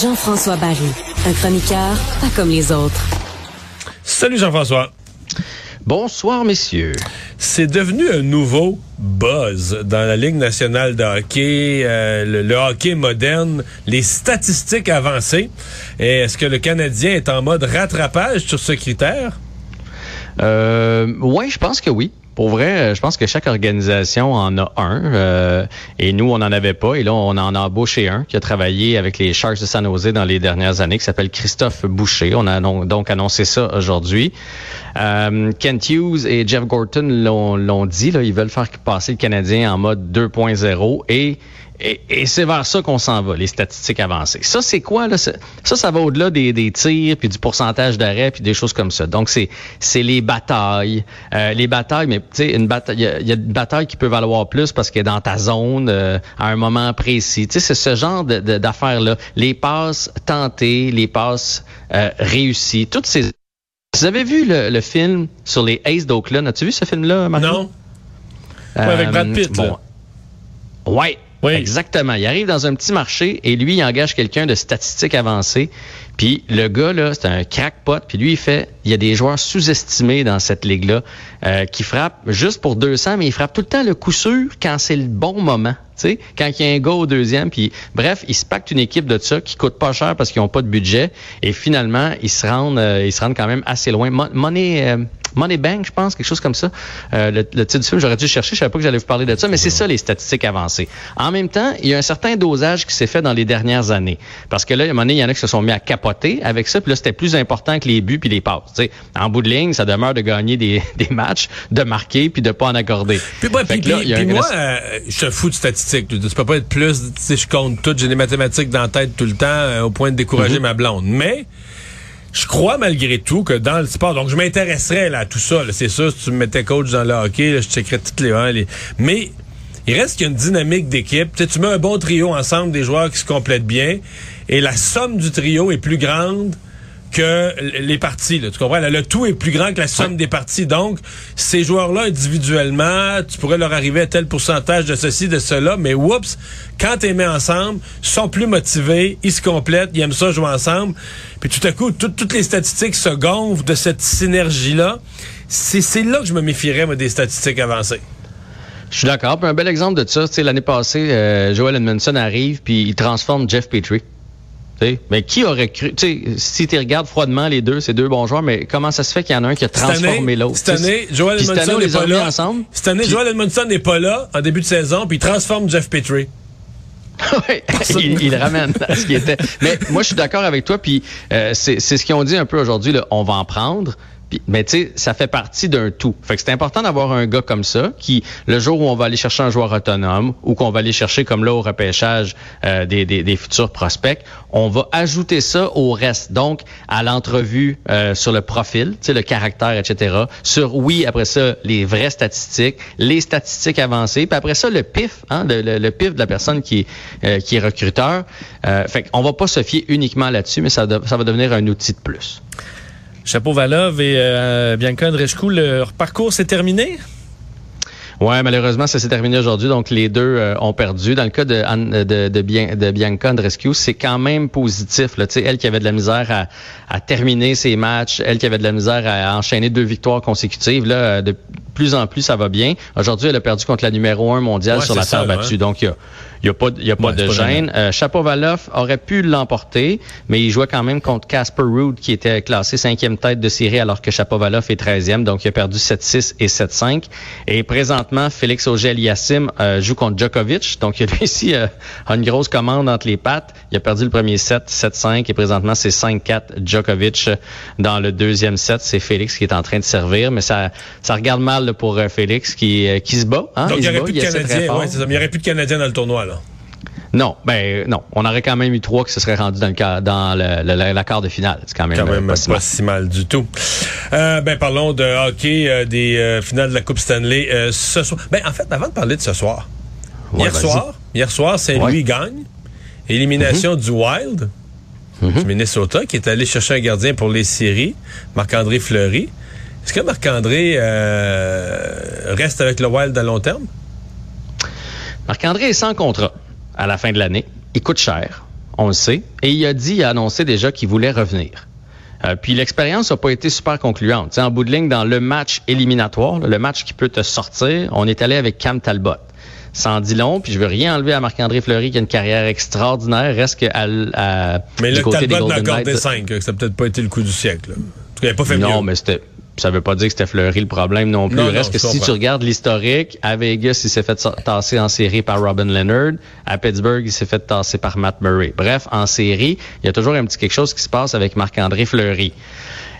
Jean-François Barry, un chroniqueur pas comme les autres. Salut Jean-François. Bonsoir, messieurs. C'est devenu un nouveau buzz dans la Ligue nationale de hockey, euh, le, hockey moderne, les statistiques avancées. est-ce que le Canadien est en mode rattrapage sur ce critère? Euh, oui, je pense que oui. Pour vrai, euh, je pense que chaque organisation en a un. Euh, et nous, on n'en avait pas. Et là, on en a embauché un qui a travaillé avec les Sharks de San Jose dans les dernières années, qui s'appelle Christophe Boucher. On a donc annoncé ça aujourd'hui. Euh, Kent Hughes et Jeff Gorton l'ont dit. Là, ils veulent faire passer le Canadien en mode 2.0. Et et, c'est vers ça qu'on s'en va, les statistiques avancées. Ça, c'est quoi? Là? Ça, ça va au-delà des, des, tirs, puis du pourcentage d'arrêt, puis des choses comme ça. Donc, c'est, c'est les batailles. Euh, les batailles, mais tu sais, une bataille, il y, a une bataille qui peut valoir plus parce qu'elle est dans ta zone euh, à un moment précis. Tu sais, c'est ce genre de, d'affaires-là. Les passes tentées, les passes euh, réussies, toutes ces... Vous avez vu le, film sur les Aces d'Oakland? As-tu vu ce film-là, Marco? Non. Ouais, avec Brad Pitt, bon. Ouais, Exactement. Il arrive dans un petit marché et lui, il engage quelqu'un de statistique avancée. Puis le gars, là, c'est un crackpot. Puis lui, il fait, il y a des joueurs sous-estimés dans cette ligue-là euh, qui frappent juste pour 200, mais il frappe tout le temps le coup sûr quand c'est le bon moment. sais, quand il y a un gars au deuxième, puis bref, il se pacte une équipe de ça qui coûte pas cher parce qu'ils ont pas de budget et finalement ils se rendent, euh, ils se rendent quand même assez loin. Money, euh, Money Bank, je pense, quelque chose comme ça. Euh, le, titre du film, j'aurais dû chercher, je savais pas que j'allais vous parler de ça, mais c'est ça les statistiques avancées. En même temps, il y a un certain dosage qui s'est fait dans les dernières années. Parce que là, à un moment donné, il y en a qui se sont mis à capoter avec ça, puis là, c'était plus important que les buts puis les passes. En bout de ligne, ça demeure de gagner des, des matchs, de marquer puis de pas en accorder. Puis, moi, euh, je te fous de statistiques. Tu peux pas être plus, si je compte tout, j'ai des mathématiques dans la tête tout le temps euh, au point de décourager mm-hmm. ma blonde. Mais je crois malgré tout que dans le sport, donc je m'intéresserais à tout ça. C'est sûr, si tu me mettais coach dans le hockey, je checkerais toutes les, hein, les... Mais il reste qu'il y a une dynamique d'équipe. Tu, tu mets un bon trio ensemble, des joueurs qui se complètent bien, et la somme du trio est plus grande que les parties. Là, tu comprends? le tout est plus grand que la somme des parties. Donc, ces joueurs-là, individuellement, tu pourrais leur arriver à tel pourcentage de ceci, de cela, mais oups, quand tu les mets ensemble, ils sont plus motivés, ils se complètent, ils aiment ça jouer ensemble. Puis tout à coup, toutes les statistiques se gonflent de cette synergie-là. C'est là que je me méfierais, moi, des statistiques avancées. Je suis d'accord. Un bel exemple de ça, l'année passée, euh, Joel Edmondson arrive puis il transforme Jeff Petrie. Mais qui aurait cru, si tu regardes froidement les deux, ces deux bons joueurs, mais comment ça se fait qu'il y en a un qui a transformé l'autre? Cette année, Joel Edmondson n'est pas là. Ensemble, cette année, Joel Edmondson n'est pas là en début de saison, puis il transforme Jeff Petrie. oui, il, il, ramène à ce qui était. Mais moi, je suis d'accord avec toi, puis euh, c'est ce qu'ils ont dit un peu aujourd'hui, on va en prendre, mais tu sais, ça fait partie d'un tout. Fait que c'est important d'avoir un gars comme ça qui, le jour où on va aller chercher un joueur autonome ou qu'on va aller chercher comme là au repêchage euh, des, des, des, futurs prospects, on va ajouter ça au reste. Donc, à l'entrevue euh, sur le profil, tu sais, le caractère, etc. Sur, oui, après ça, les vraies statistiques, les statistiques avancées, puis après ça, le pif, hein, le, le, pif de la personne qui, euh, qui est recruteur. Euh, fait qu'on va pas se fier uniquement là-dessus, mais ça, ça va devenir un outil de plus. Chapeau Valov et euh, Bianca Andreescu, leur parcours s'est terminé? Ouais, malheureusement, ça s'est terminé aujourd'hui. Donc, les deux euh, ont perdu. Dans le cas de, de, de, de Bianca Andreescu, c'est quand même positif. Là. elle qui avait de la misère à, à, terminer ses matchs, elle qui avait de la misère à enchaîner deux victoires consécutives, là, de plus en plus, ça va bien. Aujourd'hui, elle a perdu contre la numéro un mondiale sur la terre battue. Donc, il y a il n'y a pas, y a pas de gêne. Euh, Chapovalov aurait pu l'emporter, mais il jouait quand même contre Casper Ruud, qui était classé cinquième tête de série, alors que Chapovalov est 13e. Donc, il a perdu 7-6 et 7-5. Et présentement, Félix Auger-Aliassime euh, joue contre Djokovic. Donc, lui aussi euh, a une grosse commande entre les pattes. Il a perdu le premier set, 7-5, et présentement, c'est 5-4 Djokovic. Dans le deuxième set, c'est Félix qui est en train de servir, mais ça, ça regarde mal pour euh, Félix qui, qui se bat. Hein? Donc, il n'y aurait, plus de Canadiens, ouais, aurait plus de Canadiens dans le tournoi. Non, ben non. On aurait quand même eu trois qui se seraient rendus dans le dans le, la quart de finale. C'est quand même, quand même pas, si, mal. du tout. Euh, ben parlons de hockey, euh, des euh, finales de la Coupe Stanley ce soir. Ben en fait, avant de parler de ce soir, hier soir, hier soir, Saint-Louis gagne. Élimination mm-hmm. du Wild mm-hmm. du Minnesota qui est allé chercher un gardien pour les séries, Marc-André Fleury. Est-ce que Marc-André euh, reste avec le Wild à long terme? Marc-André est sans contrat à la fin de l'année. Il coûte cher, on le sait. Et il a dit, il a annoncé déjà qu'il voulait revenir. Euh, puis l'expérience n'a pas été super concluante. en bout de ligne, dans le match éliminatoire, le match qui peut te sortir, on est allé avec Cam Talbot. Sans dit long, puis je veux rien enlever à Marc-André Fleury qui a une carrière extraordinaire, reste qu'à à, Mais le Talbot n'a encore des cinq, ça n'a peut-être pas été le coup du siècle. Il n'a pas fait non, mais c'était ça veut pas dire que c'était Fleury le problème non plus. Reste que si tu regardes l'historique, à Vegas, il s'est fait tasser en série par Robin Leonard. À Pittsburgh, il s'est fait tasser par Matt Murray. Bref, en série, il y a toujours un petit quelque chose qui se passe avec Marc-André Fleury.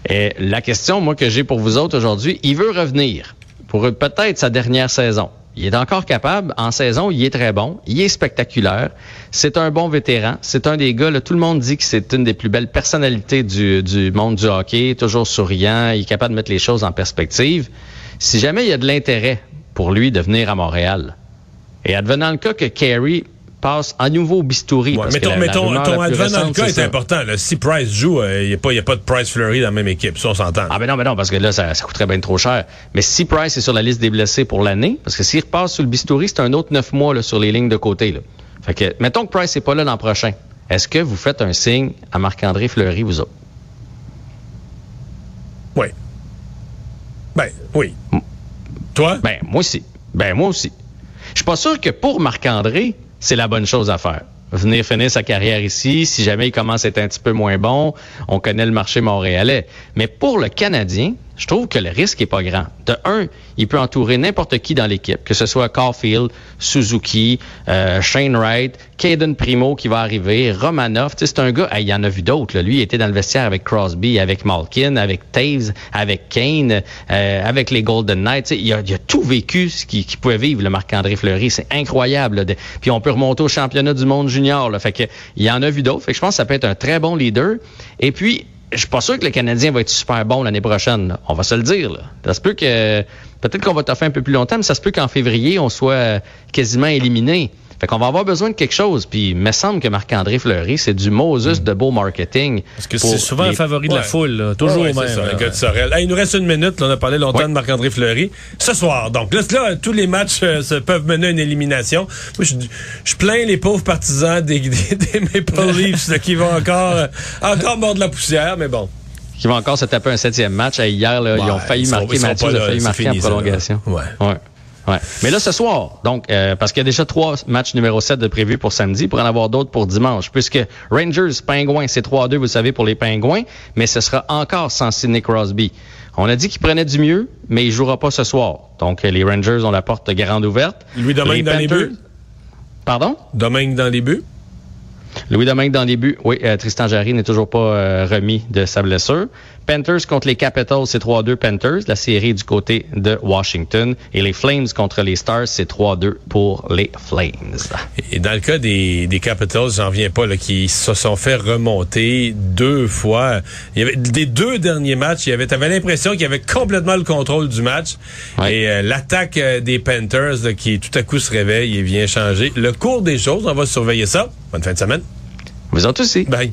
Et la question, moi, que j'ai pour vous autres aujourd'hui, il veut revenir pour peut-être sa dernière saison. Il est encore capable. En saison, il est très bon. Il est spectaculaire. C'est un bon vétéran. C'est un des gars, là, tout le monde dit que c'est une des plus belles personnalités du, du monde du hockey. Toujours souriant. Il est capable de mettre les choses en perspective. Si jamais il y a de l'intérêt pour lui de venir à Montréal, et advenant le cas que Carey passe à nouveau au bistouri. mais ton, ton advenant cas est, important. Si Price joue, il n'y a, a, pas de Price Fleury dans la même équipe. Ça, on s'entend. Ah, ben non, mais non, parce que là, ça, ça coûterait bien trop cher. Mais si Price est sur la liste des blessés pour l'année, parce que s'il repasse sur le bistouri, c'est un autre neuf mois là, sur les lignes de côté. Là. Fait que, mettons que Price n'est pas là l'an prochain. Est-ce que vous faites un signe à Marc-André Fleury, vous autres? Oui. Ben, oui. Toi? Ben, moi aussi. Ben, moi aussi. Je suis pas sûr que pour Marc-André, c'est la bonne chose à faire. Venir finir sa carrière ici, si jamais il commence à être un petit peu moins bon, on connaît le marché montréalais. Mais pour le Canadien, je trouve que le risque est pas grand. De un, il peut entourer n'importe qui dans l'équipe, que ce soit Caulfield, Suzuki, euh, Shane Wright, Caden Primo qui va arriver, Romanov. C'est un gars, il y en a vu d'autres. Lui, il était dans le vestiaire avec Crosby, avec Malkin, avec Taves, avec Kane, euh, avec les Golden Knights. Il a, il a, tout vécu ce qu'il pouvait vivre, le Marc-André Fleury. C'est incroyable. Puis on peut remonter au championnat du monde junior. Là. Fait que, il y en a vu d'autres. Fait que je pense que ça peut être un très bon leader. Et puis, je suis pas sûr que le Canadien va être super bon l'année prochaine. On va se le dire. Là. Ça se peut que peut-être qu'on va faire un peu plus longtemps, mais ça se peut qu'en février, on soit quasiment éliminé. Fait qu'on va avoir besoin de quelque chose. Puis, il me semble que Marc-André Fleury, c'est du Moses de beau marketing. Parce que c'est souvent un favori de la foule, toujours même. Ça, gars de Sorel. il nous reste une minute. on a parlé longtemps de Marc-André Fleury. Ce soir, donc, là, là tous les matchs euh, se peuvent mener à une élimination. Moi, je, je plains les pauvres partisans des, des, Maple Leafs qui vont encore, euh, encore mordre la poussière, mais bon qui vont encore se taper un septième match. Hier, là, ils ont failli marquer. Mathieu a failli marquer en prolongation. ouais. ouais. Ouais. Mais là, ce soir, donc, euh, parce qu'il y a déjà trois matchs numéro 7 de prévus pour samedi, pour en avoir d'autres pour dimanche, puisque Rangers, Pingouins, c'est 3-2, vous savez, pour les Pingouins, mais ce sera encore sans Sidney Crosby. On a dit qu'il prenait du mieux, mais il jouera pas ce soir. Donc, les Rangers ont la porte grande ouverte. Louis Domingue dans les buts? Pardon? Domingue dans les buts? Louis Domingue dans les buts. Oui, euh, Tristan Jarry n'est toujours pas euh, remis de sa blessure. Panthers contre les Capitals, c'est 3-2 Panthers. La série du côté de Washington. Et les Flames contre les Stars, c'est 3-2 pour les Flames. Et dans le cas des, des Capitals, j'en viens pas, là, qui se sont fait remonter deux fois. Il y avait, des deux derniers matchs, il y avait, l'impression qu'il y avait complètement le contrôle du match. Et euh, l'attaque des Panthers qui tout à coup se réveille et vient changer le cours des choses. On va surveiller ça. Bonne fin de semaine. Vous autres aussi. Bye.